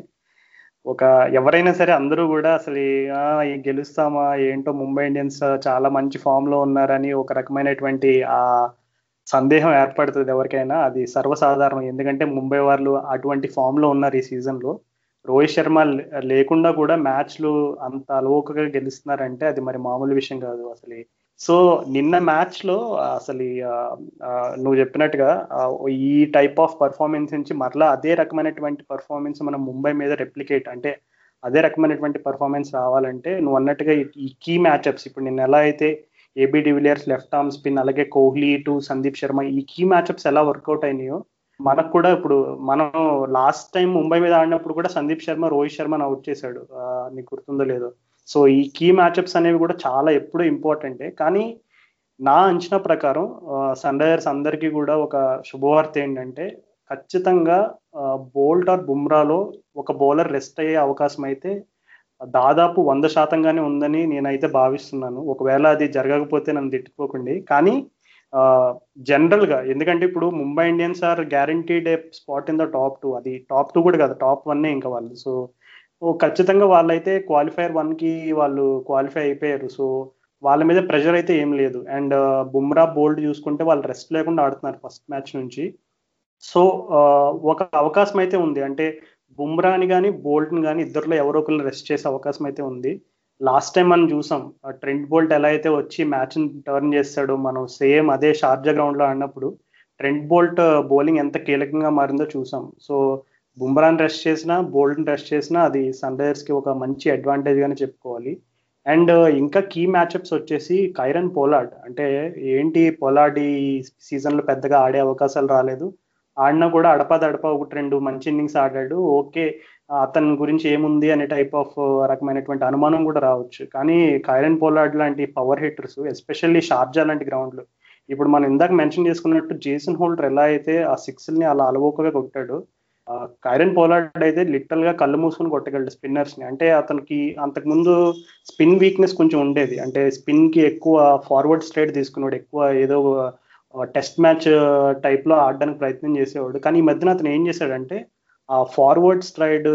ఒక ఎవరైనా సరే అందరూ కూడా అసలు గెలుస్తామా ఏంటో ముంబై ఇండియన్స్ చాలా మంచి ఫామ్లో ఉన్నారని ఒక రకమైనటువంటి ఆ సందేహం ఏర్పడుతుంది ఎవరికైనా. అది సర్వసాధారణం. ఎందుకంటే ముంబై వాళ్ళు అటువంటి ఫామ్లో ఉన్నారు ఈ సీజన్లో. రోహిత్ శర్మ లేకుండా కూడా మ్యాచ్లు అంత అలవోకగా గెలుస్తున్నారంటే అది మరి మామూలు విషయం కాదు అసలు. సో నిన్న మ్యాచ్లో అసలు నువ్వు చెప్పినట్టుగా ఈ టైప్ ఆఫ్ పర్ఫార్మెన్స్ నుంచి మరలా అదే రకమైనటువంటి పర్ఫార్మెన్స్ మనం ముంబై మీద రెప్లికేట్ అంటే అదే రకమైనటువంటి పర్ఫార్మెన్స్ రావాలంటే నువ్వు అన్నట్టుగా ఈ కీ మ్యాచ్అప్స్ ఇప్పుడు నిన్న ఎలా అయితే AB de Villiers left arm spin అలాగే కోహ్లీ టు సందీప్ శర్మ ఈ కీ మ్యాచ్అప్స్ ఎలా వర్కౌట్ అయినాయో మనకు కూడా ఇప్పుడు మనం లాస్ట్ టైం ముంబై మీద ఆడినప్పుడు కూడా సందీప్ శర్మ రోహిత్ శర్మను అవుట్ చేశాడు. నీకు గుర్తుందో లేదో. సో ఈ కీ మ్యాచ్అప్స్ అనేవి కూడా చాలా ఎప్పుడూ ఇంపార్టెంటే కానీ నా అంచనా ప్రకారం సన్ రైజర్స్ అందరికీ కూడా ఒక శుభవార్త ఏంటంటే ఖచ్చితంగా బోల్ట్ ఆర్ బుమ్రాలో ఒక బౌలర్ రెస్ట్ అయ్యే అవకాశం అయితే దాదాపు వంద శాతంగానే ఉందని నేనైతే భావిస్తున్నాను. ఒకవేళ అది జరగకపోతే నన్ను తిట్టుకోకండి. కానీ జనరల్గా ఎందుకంటే ఇప్పుడు Mumbai Indians are guaranteed a spot in the top two అది టాప్ టూ కూడా కాదు టాప్ వన్ ఇంకా వాళ్ళు. సో ఖచ్చితంగా వాళ్ళైతే క్వాలిఫైర్ వన్కి వాళ్ళు క్వాలిఫై అయిపోయారు. సో వాళ్ళ మీద ప్రెషర్ అయితే ఏం లేదు. అండ్ బుమ్రా బోల్డ్ చూసుకుంటే వాళ్ళు రెస్ట్ లేకుండా ఆడుతున్నారు ఫస్ట్ మ్యాచ్ నుంచి. సో ఒక అవకాశం అయితే ఉంది. అంటే బుమ్రాని కానీ బోల్ట్ని కానీ ఇద్దరులో ఎవరో ఒకరిని రెస్ట్ చేసే అవకాశం అయితే ఉంది. లాస్ట్ టైం మనం చూసాం ట్రెంట్ బోల్ట్ ఎలా అయితే వచ్చి మ్యాచ్ టర్న్ చేస్తాడో మనం సేమ్ అదే షార్జా గ్రౌండ్లో ఆడినప్పుడు ట్రెంట్ బోల్ట్ బౌలింగ్ ఎంత కీలకంగా మారిందో చూసాం. సో బుమ్రాన్ రెస్ట్ చేసినా బోల్ట్ని రెస్ట్ చేసినా అది సన్ రైజర్స్కి ఒక మంచి అడ్వాంటేజ్ గానే చెప్పుకోవాలి. అండ్ ఇంకా కీ మ్యాచ్అప్స్ వచ్చేసి కైరన్ పోలార్డ్. అంటే ఏంటి పోలార్డ్ ఈ సీజన్లో పెద్దగా ఆడే అవకాశాలు రాలేదు. ఆడినా కూడా అడపదడప ఒకటి రెండు మంచి ఇన్నింగ్స్ ఆడాడు. ఓకే అతని గురించి ఏముంది అనే టైప్ ఆఫ్ రకమైనటువంటి అనుమానం కూడా రావచ్చు. కానీ కైరన్ పోలార్డ్ లాంటి పవర్ హిట్టర్స్ ఎస్పెషల్లీ షార్జా లాంటి గ్రౌండ్లు ఇప్పుడు మనం ఇందాక మెన్షన్ చేసుకున్నట్టు జేసన్ హోల్డర్ ఎలా అయితే ఆ సిక్స్ని అలా అలవోకగా కొట్టాడు కైరన్ పోలార్డ్ అయితే లిటల్గా కళ్ళు మూసుకుని కొట్టగలడు స్పిన్నర్స్ని. అంటే అతనికి అంతకు ముందు స్పిన్ వీక్నెస్ కొంచెం ఉండేది. అంటే స్పిన్కి ఎక్కువ ఫార్వర్డ్ స్ట్రైట్ తీసుకున్నాడు ఎక్కువ ఏదో టెస్ట్ మ్యాచ్ టైప్లో ఆడడానికి ప్రయత్నం చేసేవాడు. కానీ ఈ మధ్యన అతను ఏం చేశాడంటే ఆ ఫార్వర్డ్ స్ట్రైడ్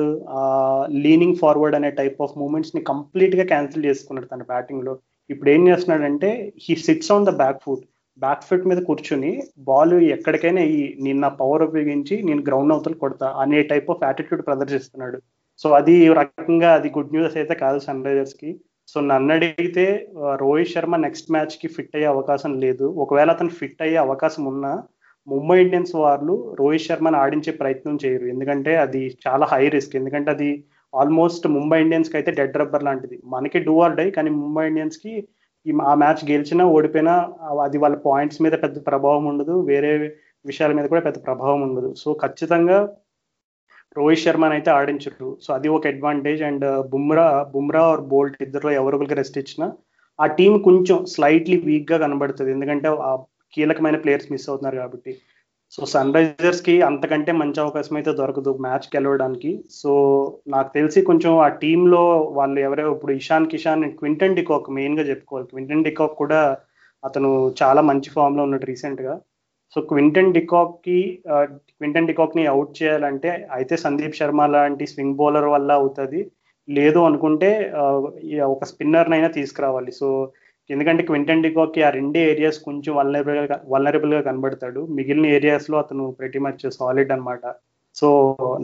లీనింగ్ ఫార్వర్డ్ అనే టైప్ ఆఫ్ మూమెంట్స్ని కంప్లీట్గా క్యాన్సిల్ చేసుకున్నాడు తన బ్యాటింగ్లో. ఇప్పుడు ఏం చేస్తున్నాడంటే he sits on the back foot back foot మీద కూర్చుని బాల్ ఎక్కడికైనా ఈ నిన్న పవర్ ఉపయోగించి నేను గ్రౌండ్ అవతలు కొడతా అనే టైప్ ఆఫ్ యాటిట్యూడ్ ప్రదర్శిస్తున్నాడు. సో అది రకంగా అది గుడ్ న్యూస్ అయితే కాదు సన్ రైజర్స్కి. సో నన్ను అడిగితే రోహిత్ శర్మ నెక్స్ట్ మ్యాచ్కి ఫిట్ అయ్యే అవకాశం లేదు. ఒకవేళ అతను ఫిట్ అయ్యే అవకాశం ఉన్నా ముంబై ఇండియన్స్ వాళ్ళు రోహిత్ శర్మని ఆడించే ప్రయత్నం చేయరు. ఎందుకంటే అది చాలా హై రిస్క్. ఎందుకంటే అది ఆల్మోస్ట్ ముంబై ఇండియన్స్కి అయితే డెడ్ రబ్బర్ లాంటిది. మనకి డూ ఆర్ డై కానీ ముంబై ఇండియన్స్కి ఆ మ్యాచ్ గెలిచినా ఓడిపోయినా అది వాళ్ళ పాయింట్స్ మీద పెద్ద ప్రభావం ఉండదు. వేరే విషయాల మీద కూడా పెద్ద ప్రభావం ఉండదు. సో ఖచ్చితంగా రోహిత్ శర్మని అయితే ఆడించరు. సో అది ఒక advantage and Bumrah Bumrah or Boult ఇద్దరులో ఎవరికి రెస్ట్ ఇచ్చినా ఆ టీం కొంచెం స్లైట్లీ వీక్గా కనబడుతుంది. ఎందుకంటే కీలకమైన ప్లేయర్స్ మిస్ అవుతున్నారు కాబట్టి. సో సన్ రైజర్స్కి అంతకంటే మంచి అవకాశం అయితే దొరకదు మ్యాచ్ గెలవడానికి. సో నాకు తెలిసి కొంచెం ఆ టీంలో వాళ్ళు ఎవరో ఇప్పుడు ఇషాన్ కిషాన్ క్వింటన్ డికాక్ మెయిన్గా చెప్పుకోవాలి. క్వింటన్ డికాక్ కూడా అతను చాలా మంచి ఫామ్లో ఉన్నాడు రీసెంట్గా సో క్వింటన్ డికాక్కి క్వింటన్ డికాక్ని అవుట్ చేయాలంటే అయితే సందీప్ శర్మ లాంటి స్వింగ్ బౌలర్ వల్ల అవుతుంది. లేదు అనుకుంటే ఒక స్పిన్నర్ నైనా తీసుకురావాలి. సో ఎందుకంటే క్వింటన్ డికోకి ఆ రెండు ఏరియాస్ కొంచెం వల్నరబుల్గా గా కనబడతాడు. మిగిలిన ఏరియాస్లో అతను ప్రతి మచ్ సాలిడ్ అనమాట సో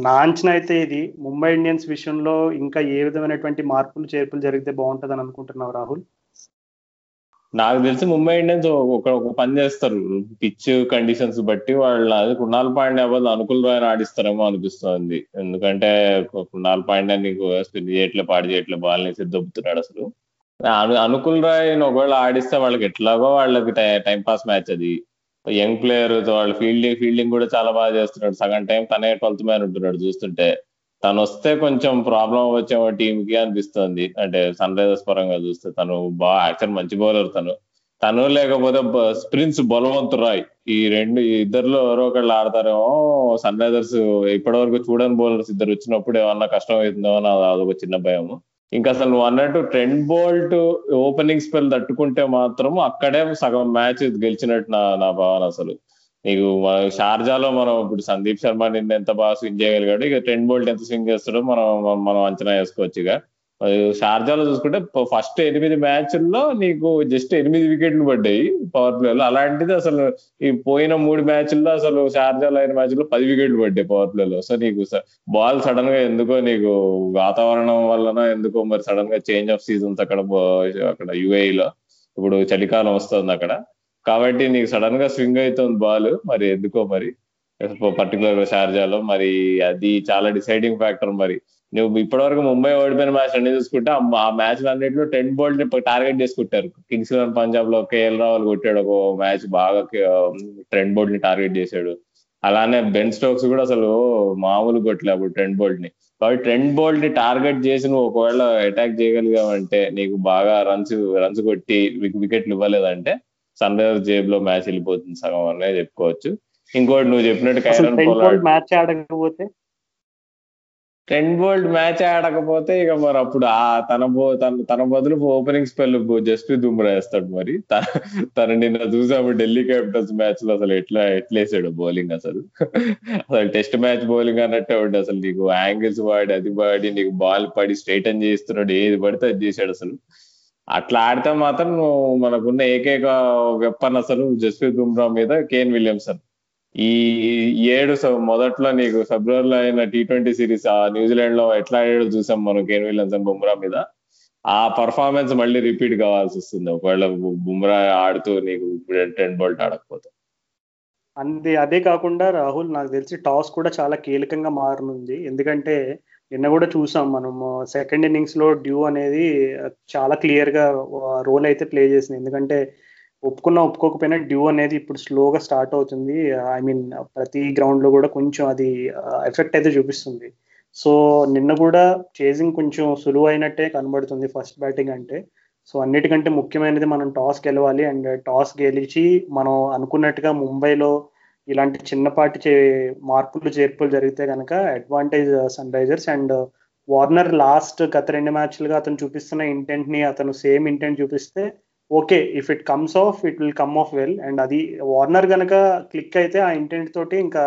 నా అంచనా అయితే ఇది ముంబై ఇండియన్స్ విషయంలో ఇంకా ఏ విధమైనటువంటి మార్పులు చేర్పులు జరిగితే బాగుంటుంది అని అనుకుంటున్నావు రాహుల్? నాకు తెలిసి ముంబై ఇండియన్స్ ఒక ఒక పని చేస్తారు. పిచ్ కండిషన్స్ బట్టి వాళ్ళు అది కుణాల్ పాండ్యా బదులు అనుకుల్ రాయని ఆడిస్తారేమో అనిపిస్తుంది. ఎందుకంటే కుణాల్ పాండ్యా నీకు స్పిన్ చేయట్లే పాడు చేయట్లే బాల్ని దొబ్బుతున్నాడు అసలు? అనుకుల్ రాయ్ ఒకవేళ ఆడిస్తే వాళ్ళకి ఎట్లాగో వాళ్ళకి టైం పాస్ మ్యాచ్ అది. యంగ్ ప్లేయర్ వాళ్ళ ఫీల్డింగ్ ఫీల్డింగ్ కూడా చాలా బాగా చేస్తున్నాడు. సగం టైం తనే ట్వెల్త్ మ్యాన్ ఉంటున్నాడు చూస్తుంటే. తను వస్తే కొంచెం ప్రాబ్లం వచ్చేమో టీమ్కి అనిపిస్తుంది. అంటే సన్ రైజర్స్ పరంగా చూస్తే తను బాగా యాక్చువల్ మంచి బౌలర్ తను. తను లేకపోతే స్ప్రిన్స్ బలవంతురాయ్. ఈ రెండు ఇద్దరులో ఎవరో ఒకళ్ళు ఆడతారేమో సన్ రైజర్స్ ఇప్పటి వరకు చూడని బౌలర్స్ ఇద్దరు వచ్చినప్పుడు ఏమన్నా కష్టం అవుతుందో అది అదొక చిన్న భయము. ఇంకా అసలు నువ్వు అన్నట్టు ట్రెండ్ బోల్ట్ ఓపెనింగ్ స్పెల్ తట్టుకుంటే మాత్రం అక్కడే సగం మ్యాచ్ గెలిచినట్టు నా నా భావన అసలు. నీకు షార్జాలో మనం ఇప్పుడు సందీప్ శర్మ నిన్న ఎంత బాగా స్వింగ్ చేయగలిగాడు ఇక ట్రెండ్ బోల్ట్ ఎంత స్వింగ్ చేస్తాడో మనం మనం అంచనా వేసుకోవచ్చు ఇక. షార్జాలో చూసుకుంటే ఫస్ట్ ఎనిమిది మ్యాచ్ల్లో నీకు జస్ట్ ఎనిమిది వికెట్లు పడ్డాయి పవర్ ప్లేలో అలాంటిది అసలు ఈ పోయిన మూడు మ్యాచ్ల్లో అసలు షార్జాలో అయిన మ్యాచ్లో పది వికెట్లు పడ్డాయి పవర్ ప్లేలో సో నీకు బాల్ సడన్గా ఎందుకో నీకు వాతావరణం వలన ఎందుకో మరి సడన్గా చేంజ్ ఆఫ్ సీజన్స్ అక్కడ అక్కడ యుఏఈలో ఇప్పుడు చలికాలం వస్తుంది అక్కడ. కాబట్టి నీకు సడన్గా స్వింగ్ అవుతుంది బాల్ మరి ఎందుకో మరి? పర్టికులర్ షార్జాలో మరి అది చాలా డిసైడింగ్ ఫ్యాక్టర్ మరి. నువ్వు ఇప్పటివరకు ముంబై ఓడిపోయిన మ్యాచ్ అన్ని చూసుకుంటే ఆ మ్యాచ్ అన్నింటిలో టెన్ బోల్డ్ టార్గెట్ చేసుకుంటారు. కింగ్స్ ఎలెవన్ పంజాబ్లో కేఎల్ రాహుల్ కొట్టాడు ఒక మ్యాచ్ బాగా ట్రెండ్ బోల్డ్ని టార్గెట్ చేశాడు. అలానే బెన్ స్టోక్స్ కూడా అసలు మామూలు కొట్టలే అప్పుడు ట్రెండ్ బోల్డ్ని. కాబట్టి ట్రెండ్ బోల్డ్ని టార్గెట్ చేసి నువ్వు ఒకవేళ అటాక్ చేయగలిగావంటే నీకు బాగా రన్స్ రన్స్ కొట్టి వికెట్లు ఇవ్వలేదంటే సన్ రైజర్స్ జేబులో మ్యాచ్ వెళ్ళిపోతుంది సగం అనే చెప్పుకోవచ్చు. ఇంకోటి నువ్వు చెప్పినట్టు మ్యాచ్ ఆడకపోతే టెన్ బోల్డ్ మ్యాచ్ ఆడకపోతే ఇక మరి అప్పుడు ఆ తన బో తన తన బదులు ఓపెనింగ్ స్పెల్ జస్ప్రీత్ బుమ్రా వేస్తాడు మరి. తన నిన్న చూసాము ఢిల్లీ క్యాపిటల్స్ మ్యాచ్లో అసలు ఎట్లా ఎట్లేసాడు బౌలింగ్ అసలు. అసలు టెస్ట్ మ్యాచ్ బౌలింగ్ అన్నట్టే ఉండే అసలు నీకు యాంగిల్స్ వాడి అది వాడి నీకు బాల్ పడి స్ట్రైటన్ చేస్తున్నాడు ఏది పడితే అది చేశాడు అసలు. అట్లా ఆడితే మాత్రం నువ్వు మనకున్న ఏకైక వెప్పన్ అసలు జస్ప్రీత్ బుమ్రా మీద కేన్ విలియమ్సన్. ఈ ఏడు మొదట్లో నీకు ఫిబ్రవరిలో అయిన టీ ట్వంటీ సిరీస్ ఆ న్యూజిలాండ్లో ఎట్లా ఆడాడు చూసాం మనం కేన్ విలియమ్సన్ బుమ్రా మీద. ఆ పర్ఫార్మెన్స్ మళ్ళీ రిపీట్ కావాల్సి వస్తుంది. ఒకవేళ బుమ్రా ఆడుతూ నీకు టెన్ బోల్ట్ ఆడకపోతే. అంతే అదే కాకుండా రాహుల్ నాకు తెలిసి టాస్ కూడా చాలా కీలకంగా మారనుంది. ఎందుకంటే నిన్న కూడా చూసాం మనం సెకండ్ ఇన్నింగ్స్లో డ్యూ అనేది చాలా క్లియర్గా రోల్ అయితే ప్లే చేసింది. ఎందుకంటే ఒప్పుకున్నా ఒప్పుకోకపోయినా డ్యూ అనేది ఇప్పుడు స్లోగా స్టార్ట్ అవుతుంది. ఐ మీన్ ప్రతి గ్రౌండ్లో కూడా కొంచెం అది ఎఫెక్ట్ అయితే చూపిస్తుంది. సో నిన్న కూడా చేజింగ్ కొంచెం సులువు అయినట్టే కనబడుతుంది ఫస్ట్ బ్యాటింగ్ అంటే. సో అన్నిటికంటే ముఖ్యమైనది మనం టాస్ గెలవాలి అండ్ టాస్ గెలిచి మనం అనుకున్నట్టుగా ముంబైలో ఇలాంటి చిన్నపాటి చే మార్పులు చేర్పులు జరిగితే కనుక advantage Sunrisers and Warner last గత రెండు మ్యాచ్లుగా అతను చూపిస్తున్న ఇంటెంట్ని అతను సేమ్ ఇంటెంట్ చూపిస్తే okay if it comes off it will come off well and అది వార్నర్ గనక క్లిక్ అయితే ఆ ఇంటెంట్ తోటి ఇంకా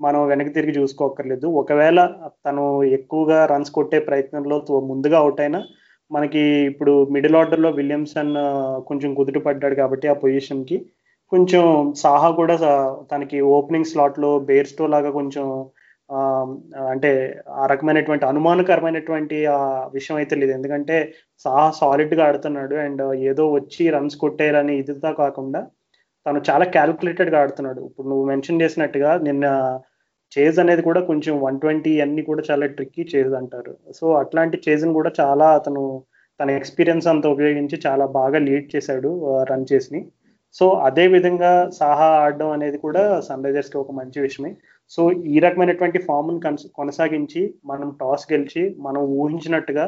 మనం వెనక్కి తిరిగి చూసుకోకర్లేదు ఒకవేళ తను ఎక్కువగా రన్స్ కొట్టే ప్రయత్నంలో ముందుగా అవుట్ అయినా మనకి ఇప్పుడు మిడిల్ ఆర్డర్లో విలియమ్సన్ కొంచెం కుదుట పడ్డాడు కాబట్టి ఆ పొజిషన్కి కొంచెం సాహా కూడా తనకి ఓపెనింగ్ స్లాట్లో బేర్స్టో లాగా కొంచెం అంటే ఆ రకమైనటువంటి అనుమానకరమైనటువంటి ఆ విషయం అయితే లేదు. ఎందుకంటే సాహా సాలిడ్గా ఆడుతున్నాడు అండ్ ఏదో వచ్చి రన్స్ కొట్టేయాలని ఇదితో కాకుండా తను చాలా క్యాల్కులేటెడ్గా ఆడుతున్నాడు. ఇప్పుడు నువ్వు మెన్షన్ చేసినట్టుగా నిన్న చేజ్ అనేది కూడా కొంచెం వన్ ట్వంటీ అన్ని కూడా చాలా ట్రిక్కీ చేజ్ అంటారు. సో అట్లాంటి చేజ్ని కూడా చాలా అతను తన ఎక్స్పీరియన్స్ అంతా ఉపయోగించి చాలా బాగా లీడ్ చేశాడు రన్ చేసిని సో అదే విధంగా సాహా ఆడడం అనేది కూడా సన్ రైజర్స్కి ఒక మంచి విషయమే. సో ఈ రకమైనటువంటి ఫామ్ను కొనసాగించి మనం టాస్ గెలిచి మనం ఊహించినట్టుగా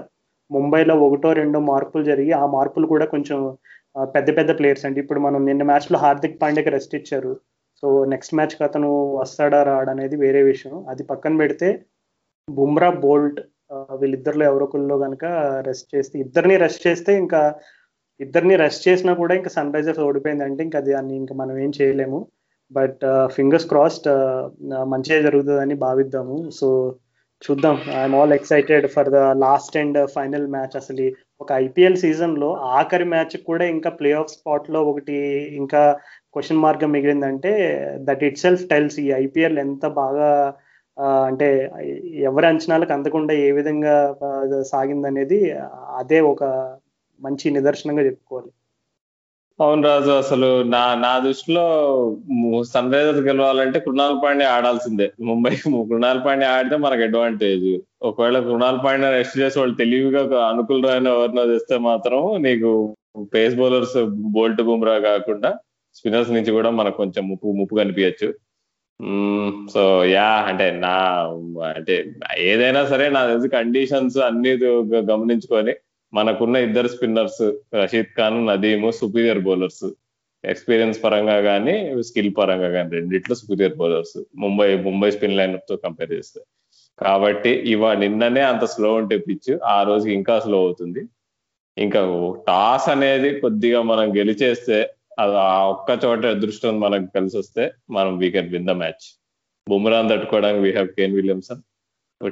ముంబైలో ఒకటో రెండో మార్పులు జరిగి ఆ మార్పులు కూడా కొంచెం పెద్ద పెద్ద ప్లేయర్స్ అండి. ఇప్పుడు మనం నిన్న మ్యాచ్లో హార్దిక్ పాండేకి రెస్ట్ ఇచ్చారు. సో నెక్స్ట్ మ్యాచ్కి అతను వస్తాడా రాడనేది వేరే విషయం. అది పక్కన పెడితే బుమ్రా బోల్ట్ వీళ్ళిద్దరిలో ఎవరొకరిలో కనుక రెస్ట్ చేస్తే ఇద్దరిని రెస్ట్ చేస్తే ఇంకా ఇద్దరిని రెస్ట్ చేసినా కూడా ఇంకా సన్ రైజర్స్ ఓడిపోయిందంటే ఇంకా అది దాన్ని ఇంకా మనం ఏం చేయలేము. బట్ ఫింగర్స్ క్రాస్డ్ మంచిగా జరుగుతుందని భావిద్దాము. సో చూద్దాం. I'm all excited for the last and final match అసలు ఒక ఐపీఎల్ సీజన్లో ఆఖరి మ్యాచ్ కూడా ఇంకా ప్లే ఆఫ్ స్పాట్లో ఒకటి ఇంకా క్వశ్చన్ మార్గం మిగిలిందంటే దట్ ఇట్ సెల్ఫ్ టెల్స్ ఈ ఐపీఎల్ ఎంత బాగా అంటే ఎవరి అంచనాలకు అందకుండా ఏ విధంగా సాగిందనేది అదే ఒక మంచి నిదర్శనంగా చెప్పుకోవాలి. అవును రాజు అసలు నా నా దృష్టిలో సన్ రైజర్స్ గెలవాలంటే కృణాల్ పాండే ఆడాల్సిందే. ముంబై కృణాల్ పాండే ఆడితే మనకు అడ్వాంటేజ్ ఒకవేళ కృణాల్ పాండే రెస్ట్ చేసి వాళ్ళు తెలివిగా అనుకూలమైన ఎవరినో తెస్తే మాత్రం నీకు పేస్ బౌలర్స్ బోల్ట్ బుమ్రా కాకుండా స్పిన్నర్స్ నుంచి కూడా మనకు కొంచెం ముప్పు ముప్పు కనిపించచ్చు. సో యా అంటే నా అంటే ఏదైనా సరే నా తెలిసి కండిషన్స్ అన్ని గమనించుకొని మనకున్న ఇద్దరు spinners Rashid Khan Nadeem superior bowlers experience పరంగా కానీ స్కిల్ పరంగా కానీ రెండిట్లో superior bowlers Mumbai Mumbai spin లైన్తో compare చేస్తే. కాబట్టి ఇవా నిన్ననే అంత స్లో ఉంటే పిచ్ ఆ రోజుకి ఇంకా స్లో అవుతుంది. ఇంకా టాస్ అనేది కొద్దిగా మనం గెలిచేస్తే అది ఆ ఒక్క చోట అదృష్టం మనకు కలిసి వస్తే మనం we can win the match బుమ్రాన్ తట్టుకోవడానికి we have Kane Williamson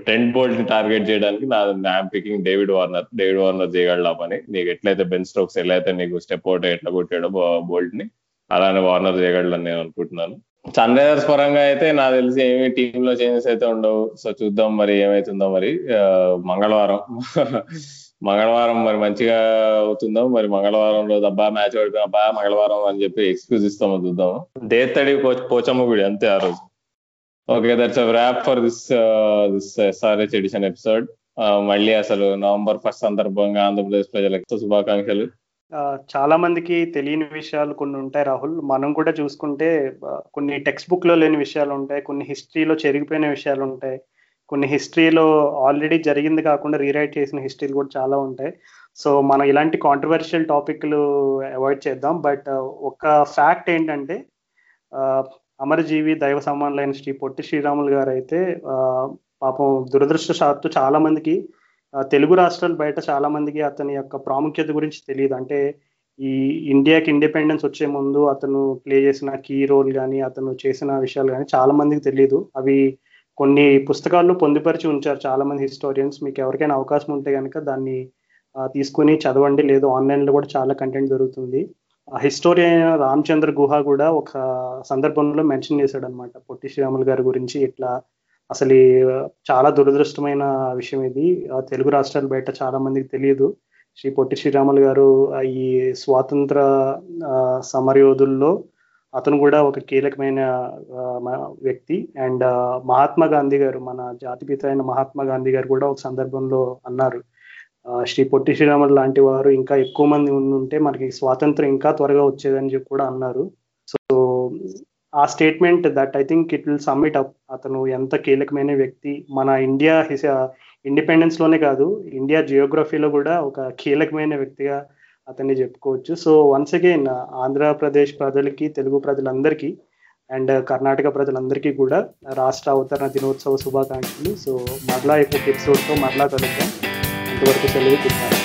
Trent బోల్ట్ని target చేయడానికి నా I'm picking David Warner David Warner చేయగల పని. నీకు ఎట్లయితే బెన్ స్ట్రోక్స్ ఎలా అయితే నీకు స్టెప్ అవుట్ ఎట్లా కొట్టాడో బోల్ట్ని అలానే వార్నర్ చేయగలడని నేను అనుకుంటున్నాను. సన్ రైజర్స్ పరంగా అయితే నాకు తెలిసి ఏమి టీమ్లో చేంజెస్ అయితే ఉండవు. సో చూద్దాం మరి ఏమైతుందో మరి. మంగళవారం. మంగళవారం మరి మంచిగా అవుతుందో మరి మంగళవారం రోజు అబ్బా మ్యాచ్ ఓడిపోయి అబ్బా మంగళవారం అని చెప్పి ఎక్స్క్యూజ్ ఇస్తామో చూద్దాం దేత్తడి పోచమ్మ గుడి అంతే ఆ రోజు. Okay that's wrap for this this SRH edition episode మళ్ళీ అసలు నవంబర్ ఫస్ట్ సందర్భంగా ఆంధ్రప్రదేశ్ ప్రజలకు శుభాకాంక్షలు. చాలా మందికి తెలియని విషయాలు కొన్ని ఉంటాయి రాహుల్. మనం కూడా చూసుకుంటే కొన్ని టెక్స్ట్ బుక్లో లేని విషయాలు ఉంటాయి కొన్ని హిస్టరీలో చెరిగిపోయిన విషయాలు ఉంటాయి కొన్ని హిస్టరీలో ఆల్రెడీ జరిగింది కాకుండా రీరైట్ చేసిన హిస్టరీలు కూడా చాలా ఉంటాయి. సో మనం ఇలాంటి కాంట్రవర్షియల్ టాపిక్లు అవాయిడ్ చేద్దాం. బట్ ఒక ఫ్యాక్ట్ ఏంటంటే అమరజీవి దైవ సమానులైన శ్రీ పొట్టి శ్రీరాములు గారు అయితే పాపం దురదృష్టశాత్తు చాలా మందికి తెలుగు రాష్ట్రాలు బయట చాలా మందికి అతని యొక్క ప్రాముఖ్యత గురించి తెలియదు. అంటే ఈ ఇండియాకి ఇండిపెండెన్స్ వచ్చే ముందు అతను ప్లే చేసిన కీ రోల్ కానీ అతను చేసిన విషయాలు కానీ చాలా మందికి తెలియదు. అవి కొన్ని పుస్తకాల్లో పొందుపరిచి ఉంచారు చాలా మంది హిస్టోరియన్స్. మీకు ఎవరికైనా అవకాశం ఉంటే కనుక దాన్ని తీసుకుని చదవండి. లేదు ఆన్లైన్లో కూడా చాలా కంటెంట్ దొరుకుతుంది. హిస్టోరియన్ రామచంద్ర గుహ కూడా ఒక సందర్భంలో మెన్షన్ చేశాడు అనమాట పొట్టి శ్రీరాములు గారి గురించి ఇట్లా అసలు చాలా దురదృష్టమైన విషయం ఇది. తెలుగు రాష్ట్రాలు బయట చాలా మందికి తెలియదు. శ్రీ పొట్టి శ్రీరాములు గారు ఈ స్వాతంత్ర సమరయోధుల్లో అతను కూడా ఒక కీలకమైన వ్యక్తి. అండ్ మహాత్మా గాంధీ గారు మన జాతిపిత అయిన మహాత్మా గాంధీ గారు కూడా ఒక సందర్భంలో అన్నారు. శ్రీ పొట్టి శ్రీరాములు లాంటి వారు ఇంకా ఎక్కువ మంది ఉంటే మనకి స్వాతంత్రం ఇంకా త్వరగా వచ్చేదని చెప్పి కూడా అన్నారు. సో ఆ statement that I think it will sum it up. అతను ఎంత కీలకమైన వ్యక్తి. మన ఇండియా హిస్ ఇండిపెండెన్స్లోనే కాదు ఇండియా జియోగ్రఫీలో కూడా ఒక కీలకమైన వ్యక్తిగా అతన్ని చెప్పుకోవచ్చు. సో వన్స్ అగైన్ ఆంధ్రప్రదేశ్ ప్రజలకి తెలుగు ప్రజలందరికీ అండ్ కర్ణాటక ప్రజలందరికీ కూడా రాష్ట్ర అవతరణ దినోత్సవ శుభాకాంక్షలు. సో మరలా ఇంకొక ఎపిసోడ్తో మరలా కలుద్దాం. luar bisa lucu kan